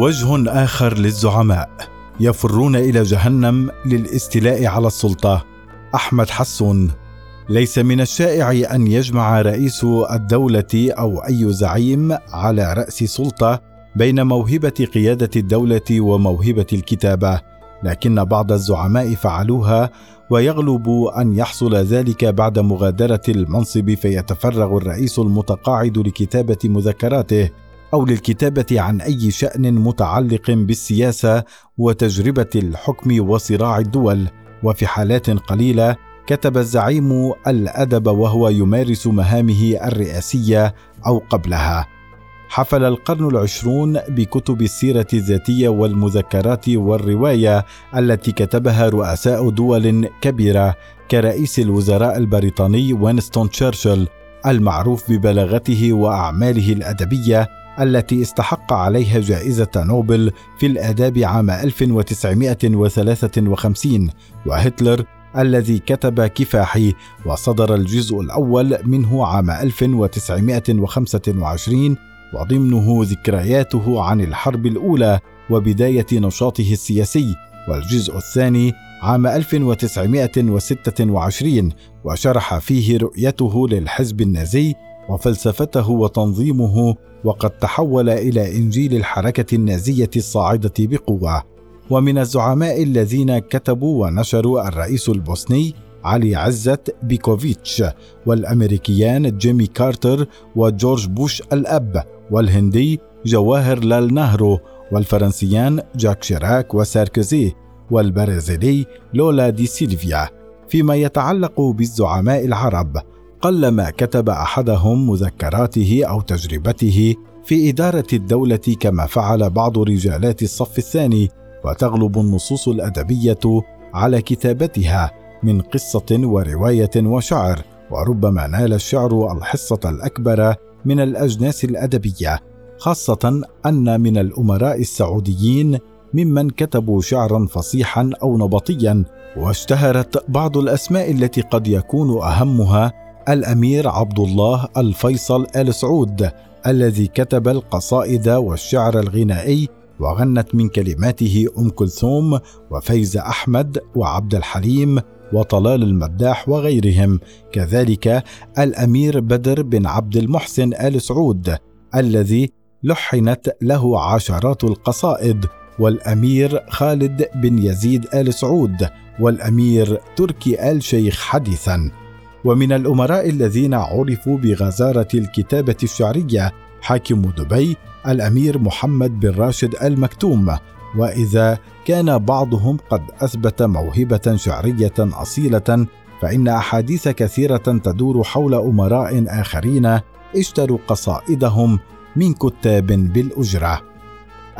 وجه آخر للزعماء. يفرون إلى جهنم للاستيلاء على السلطة. أحمد حسون. ليس من الشائع أن يجمع رئيس الدولة أو أي زعيم على رأس سلطة بين موهبة قيادة الدولة وموهبة الكتابة لكن بعض الزعماء فعلوها ويغلب أن يحصل ذلك بعد مغادرة المنصب فيتفرغ الرئيس المتقاعد لكتابة مذكراته. أو للكتابة عن أي شأن متعلق بالسياسة وتجربة الحكم وصراع الدول. وفي حالات قليلة كتب الزعيم الأدب وهو يمارس مهامه الرئاسية أو قبلها. حفل القرن العشرون بكتب السيرة الذاتية والمذكرات والرواية التي كتبها رؤساء دول كبيرة كرئيس الوزراء البريطاني وينستون تشرشل المعروف ببلاغته وأعماله الأدبية التي استحق عليها جائزة نوبل في الآداب عام 1953 وهتلر الذي كتب كفاحي وصدر الجزء الأول منه عام 1925 وضمنه ذكرياته عن الحرب الأولى وبداية نشاطه السياسي والجزء الثاني عام 1926 وشرح فيه رؤيته للحزب النازي وفلسفته وتنظيمه وقد تحول إلى إنجيل الحركة النازية الصاعدة بقوة. ومن الزعماء الذين كتبوا ونشروا الرئيس البوسني علي عزت بيكوفيتش والأمريكيان جيمي كارتر وجورج بوش الأب والهندي جواهر لال نهرو والفرنسيان جاك شيراك وساركوزي والبرازيلي لولا دي سيلفيا. فيما يتعلق بالزعماء العرب قلما كتب أحدهم مذكراته أو تجربته في إدارة الدولة كما فعل بعض رجالات الصف الثاني وتغلب النصوص الأدبية على كتابتها من قصة ورواية وشعر وربما نال الشعر الحصة الأكبر من الأجناس الأدبية خاصة أن من الأمراء السعوديين ممن كتبوا شعرا فصيحا أو نبطيا واشتهرت بعض الأسماء التي قد يكون أهمها الأمير عبد الله الفيصل آل سعود الذي كتب القصائد والشعر الغنائي وغنت من كلماته أم كلثوم وفايزه أحمد وعبد الحليم وطلال المداح وغيرهم. كذلك الأمير بدر بن عبد المحسن آل سعود الذي لحنت له عشرات القصائد. والأمير خالد بن يزيد آل سعود والأمير تركي آل شيخ حديثا. ومن الأمراء الذين عرفوا بغزارة الكتابة الشعرية حاكم دبي الأمير محمد بن راشد المكتوم وإذا كان بعضهم قد أثبت موهبة شعرية أصيلة فإن أحاديث كثيرة تدور حول أمراء آخرين اشتروا قصائدهم من كتاب بالأجرة.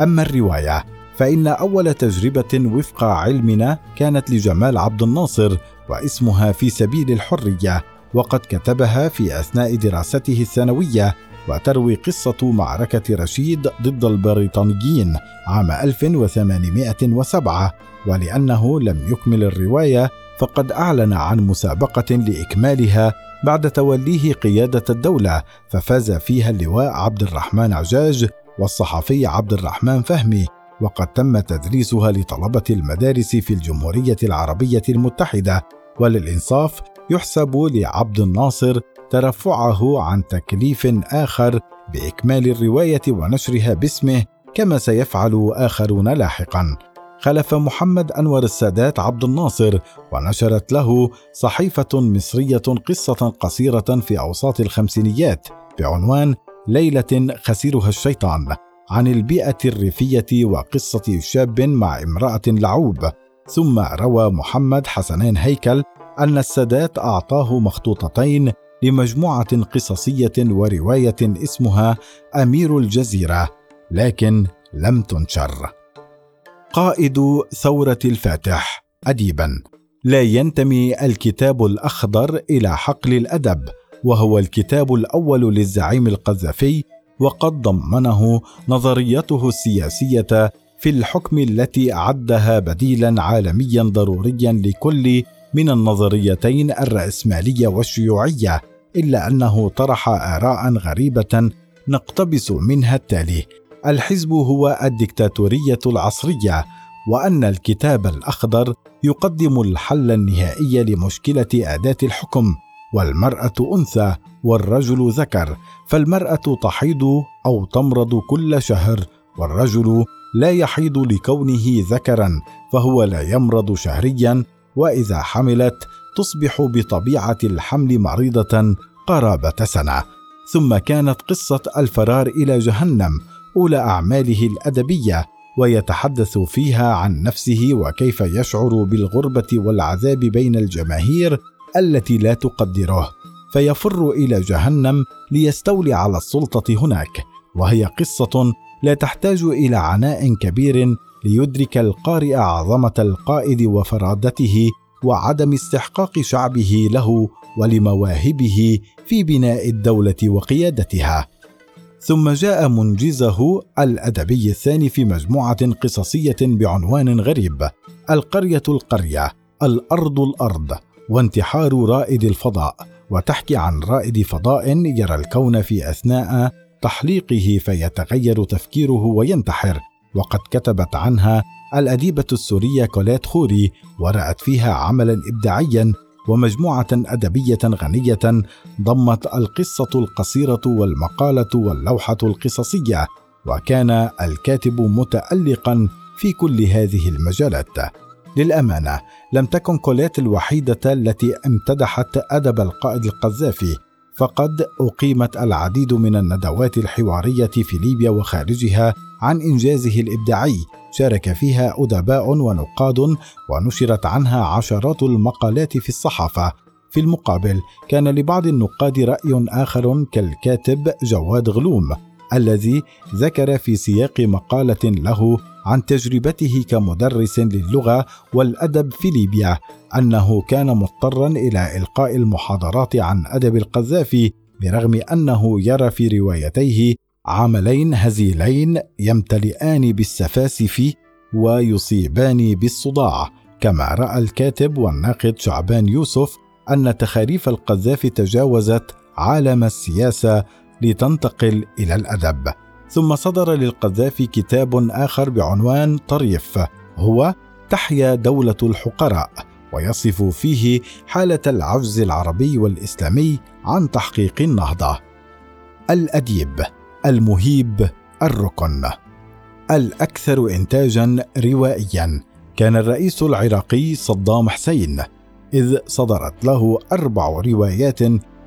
أما الرواية فإن أول تجربة وفق علمنا كانت لجمال عبد الناصر واسمها في سبيل الحرية وقد كتبها في أثناء دراسته الثانوية وتروي قصة معركة رشيد ضد البريطانيين عام 1807 ولأنه لم يكمل الرواية فقد أعلن عن مسابقة لإكمالها بعد توليه قيادة الدولة ففاز فيها اللواء عبد الرحمن عجاج والصحفي عبد الرحمن فهمي. وقد تم تدريسها لطلبة المدارس في الجمهورية العربية المتحدة. وللإنصاف يحسب لعبد الناصر ترفعه عن تكليف آخر بإكمال الرواية ونشرها باسمه كما سيفعل آخرون لاحقا. خلف محمد أنور السادات عبد الناصر ونشرت له صحيفة مصرية قصة قصيرة في أوساط الخمسينيات بعنوان ليلة خسيرها الشيطان عن البيئة الريفية وقصة شاب مع امرأة لعوب. ثم روى محمد حسنين هيكل أن السادات أعطاه مخطوطتين لمجموعة قصصية ورواية اسمها أمير الجزيرة لكن لم تنشر. قائد ثورة الفاتح اديبا. لا ينتمي الكتاب الأخضر إلى حقل الأدب وهو الكتاب الأول للزعيم القذافي وقد ضمنه نظريته السياسية في الحكم التي اعدها بديلا عالميا ضروريا لكل من النظريتين الرأسمالية والشيوعية إلا أنه طرح آراء غريبة نقتبس منها التالي الحزب هو الدكتاتورية العصرية وأن الكتاب الأخضر يقدم الحل النهائي لمشكلة أداة الحكم والمرأة أنثى والرجل ذكر فالمرأة تحيض أو تمرض كل شهر والرجل لا يحيض لكونه ذكرا فهو لا يمرض شهريا وإذا حملت تصبح بطبيعة الحمل مريضة قرابة سنة. ثم كانت قصة الفرار إلى جهنم أولى أعماله الأدبية ويتحدث فيها عن نفسه وكيف يشعر بالغربة والعذاب بين الجماهير التي لا تقدره. فيفر إلى جهنم ليستولي على السلطة هناك وهي قصة لا تحتاج إلى عناء كبير ليدرك القارئ عظمة القائد وفرادته وعدم استحقاق شعبه له ولمواهبه في بناء الدولة وقيادتها. ثم جاء منجزه الأدبي الثاني في مجموعة قصصية بعنوان غريب القرية القرية الأرض الأرض وانتحار رائد الفضاء وتحكي عن رائد فضاء يرى الكون في أثناء تحليقه فيتغير تفكيره وينتحر. وقد كتبت عنها الأديبة السورية كوليت خوري ورأت فيها عملا إبداعيا ومجموعة أدبية غنية ضمت القصة القصيرة والمقالة واللوحة القصصية وكان الكاتب متألقا في كل هذه المجالات. للأمانة لم تكن كوليت الوحيدة التي امتدحت أدب القائد القذافي فقد أقيمت العديد من الندوات الحوارية في ليبيا وخارجها عن إنجازه الإبداعي. شارك فيها أدباء ونقاد ونشرت عنها عشرات المقالات في الصحافة. في المقابل كان لبعض النقاد رأي آخر كالكاتب جواد غلوم الذي ذكر في سياق مقالة له عن تجربته كمدرس للغة والأدب في ليبيا أنه كان مضطرا إلى إلقاء المحاضرات عن أدب القذافي برغم أنه يرى في روايتيه عملين هزيلين يمتلئان بالسفاسف ويصيبان بالصداع كما رأى الكاتب والناقد شعبان يوسف أن تخاريف القذافي تجاوزت عالم السياسة لتنتقل إلى الأدب. ثم صدر للقذافي كتاب آخر بعنوان طريف هو تحيا دولة الحقراء ويصف فيه حالة العجز العربي والإسلامي عن تحقيق النهضة. الأديب. المهيب الركن. الأكثر انتاجا روائيا. كان الرئيس العراقي صدام حسين إذ صدرت له أربع روايات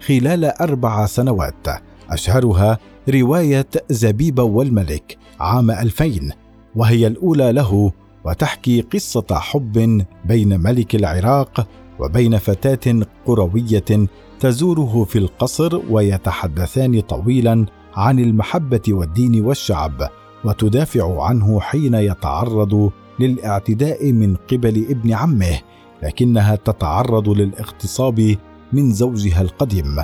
خلال أربع سنوات. أشهرها رواية زبيبه والملك عام 2000 وهي الأولى له وتحكي قصة حب بين ملك العراق وبين فتاة قروية تزوره في القصر ويتحدثان طويلا عن المحبة والدين والشعب وتدافع عنه حين يتعرض للاعتداء من قبل ابن عمه لكنها تتعرض للاغتصاب من زوجها القديم.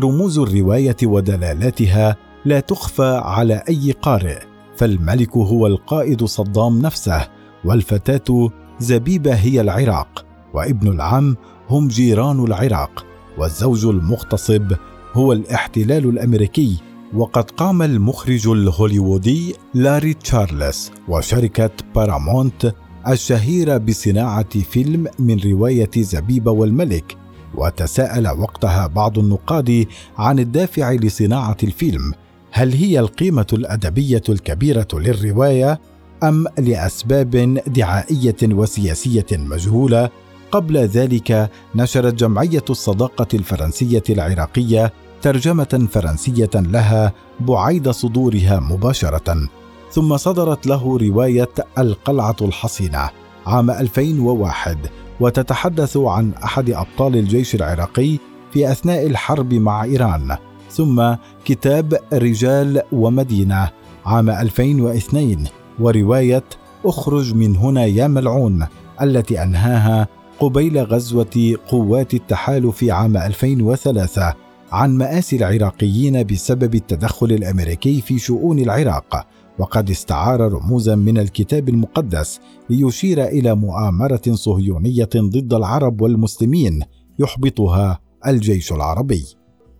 رموز الرواية ودلالاتها لا تخفى على أي قارئ فالملك هو القائد صدام نفسه والفتاة زبيبة هي العراق وابن العم هم جيران العراق والزوج المغتصب هو الاحتلال الأمريكي. وقد قام المخرج الهوليوودي لاري تشارلز وشركة بارامونت الشهيرة بصناعة فيلم من رواية زبيبة والملك وتساءل وقتها بعض النقاد عن الدافع لصناعة الفيلم هل هي القيمة الأدبية الكبيرة للرواية أم لأسباب دعائية وسياسية مجهولة؟ قبل ذلك نشرت جمعية الصداقة الفرنسية العراقية ترجمة فرنسية لها بعيد صدورها مباشرة ثم صدرت له رواية القلعة الحصينة عام 2001 وتتحدث عن أحد أبطال الجيش العراقي في أثناء الحرب مع إيران ثم كتاب رجال ومدينة عام 2002 ورواية أخرج من هنا يا ملعون التي أنهاها قبيل غزوة قوات التحالف عام 2003 عن مآسي العراقيين بسبب التدخل الأمريكي في شؤون العراق وقد استعار رموزا من الكتاب المقدس ليشير إلى مؤامرة صهيونية ضد العرب والمسلمين يحبطها الجيش العربي.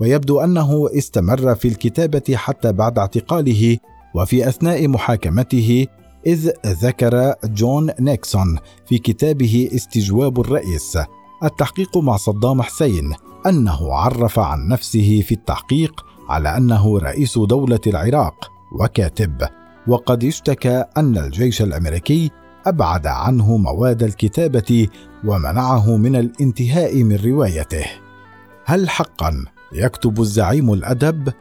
ويبدو أنه استمر في الكتابة حتى بعد اعتقاله وفي أثناء محاكمته إذ ذكر جون نيكسون في كتابه استجواب الرئيس التحقيق مع صدام حسين أنه عرف عن نفسه في التحقيق على أنه رئيس دولة العراق وكاتب. وقد اشتكى أن الجيش الأمريكي أبعد عنه مواد الكتابة ومنعه من الانتهاء من روايته. هل حقا يكتب الزعيم الأدب؟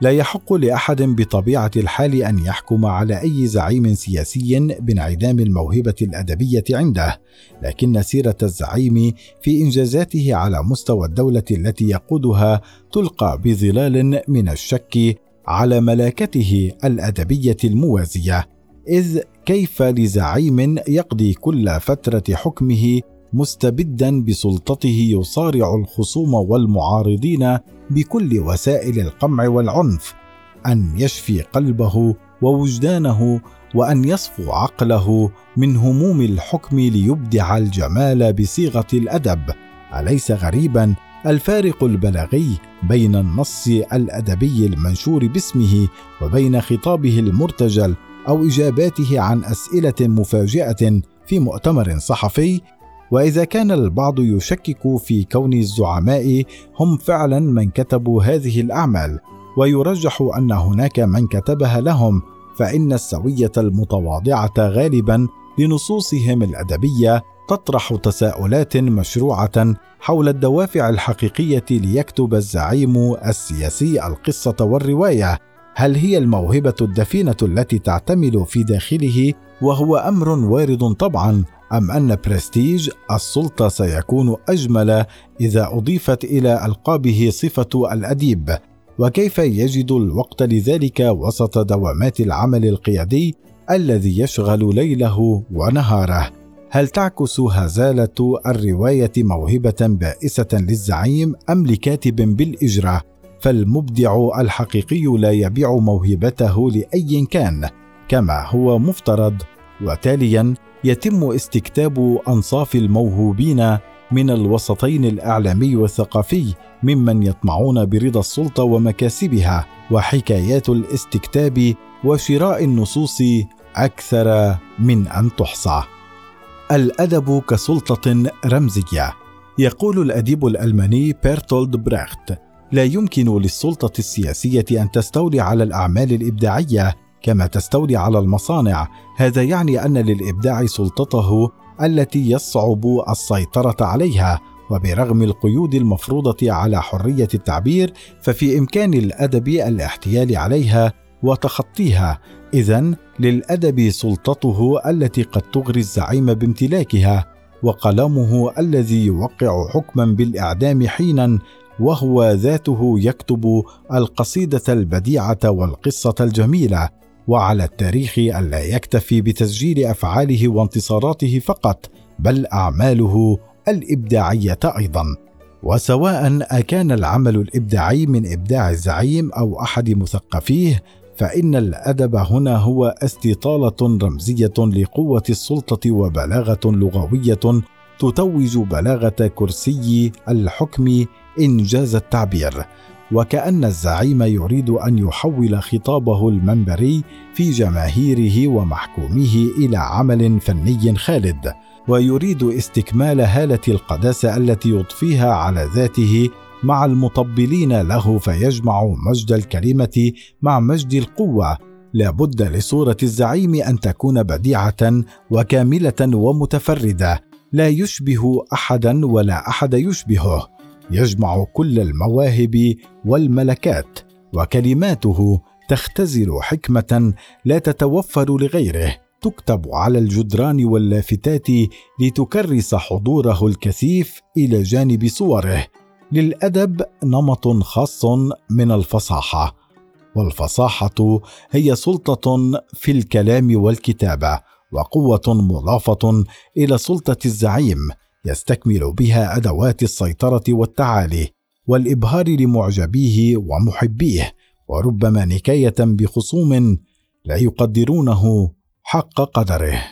لا يحق لأحد بطبيعة الحال أن يحكم على أي زعيم سياسي بانعدام الموهبة الأدبية عنده لكن سيرة الزعيم في إنجازاته على مستوى الدولة التي يقودها تلقى بظلال من الشك على ملاكته الأدبية الموازية إذ كيف لزعيم يقضي كل فترة حكمه مستبدا بسلطته يصارع الخصوم والمعارضين بكل وسائل القمع والعنف أن يشفي قلبه ووجدانه وأن يصفو عقله من هموم الحكم ليبدع الجمال بصيغة الأدب. أليس غريبا؟ الفارق البلاغي بين النص الأدبي المنشور باسمه وبين خطابه المرتجل أو إجاباته عن أسئلة مفاجئة في مؤتمر صحفي وإذا كان البعض يشكك في كون الزعماء هم فعلا من كتبوا هذه الأعمال ويرجح أن هناك من كتبها لهم فإن السوية المتواضعة غالبا لنصوصهم الأدبية تطرح تساؤلات مشروعة حول الدوافع الحقيقية ليكتب الزعيم السياسي القصة والرواية. هل هي الموهبة الدفينة التي تعتمل في داخله وهو أمر وارد طبعا أم أن برستيج السلطة سيكون أجمل إذا أضيفت إلى ألقابه صفة الأديب؟ وكيف يجد الوقت لذلك وسط دوامات العمل القيادي الذي يشغل ليله ونهاره؟ هل تعكس هزالة الرواية موهبة بائسة للزعيم أم لكاتب بالاجره فالمبدع الحقيقي لا يبيع موهبته لأي كان كما هو مفترض. وتاليا يتم استكتاب أنصاف الموهوبين من الوسطين الإعلامي والثقافي ممن يطمعون برضا السلطة ومكاسبها وحكايات الاستكتاب وشراء النصوص أكثر من أن تحصى. الأدب كسلطة رمزية يقول الأديب الألماني بيرتولد بريخت. لا يمكن للسلطة السياسية أن تستولي على الأعمال الإبداعية كما تستولي على المصانع. هذا يعني أن للإبداع سلطته التي يصعب السيطرة عليها وبرغم القيود المفروضة على حرية التعبير ففي إمكان الأدب الاحتيال عليها وتخطيها. اذا للأدب سلطته التي قد تغري الزعيم بامتلاكها وقلمه الذي يوقع حكما بالإعدام حينا وهو ذاته يكتب القصيدة البديعة والقصة الجميلة وعلى التاريخ ألا يكتفي بتسجيل أفعاله وانتصاراته فقط بل أعماله الإبداعية أيضا. وسواء أكان العمل الإبداعي من إبداع الزعيم أو أحد مثقفيه فإن الأدب هنا هو استطالة رمزية لقوة السلطة وبلاغة لغوية تتوج بلاغة كرسي الحكم إنجاز التعبير. وكأن الزعيم يريد أن يحول خطابه المنبري في جماهيره ومحكوميه إلى عمل فني خالد ويريد استكمال هالة القداسة التي يضفيها على ذاته مع المطبلين له فيجمع مجد الكلمة مع مجد القوة. لا بد لصورة الزعيم أن تكون بديعة وكاملة ومتفردة لا يشبه احدا ولا أحد يشبهه. يجمع كل المواهب والملكات وكلماته تختزل حكمة لا تتوفر لغيره. تكتب على الجدران واللافتات لتكرس حضوره الكثيف إلى جانب صوره. للأدب نمط خاص من الفصاحة والفصاحة هي سلطة في الكلام والكتابة وقوة مضافة إلى سلطة الزعيم. يستكمل بها أدوات السيطرة والتعالي والإبهار لمعجبيه ومحبيه وربما نكاية بخصوم لا يقدرونه حق قدره.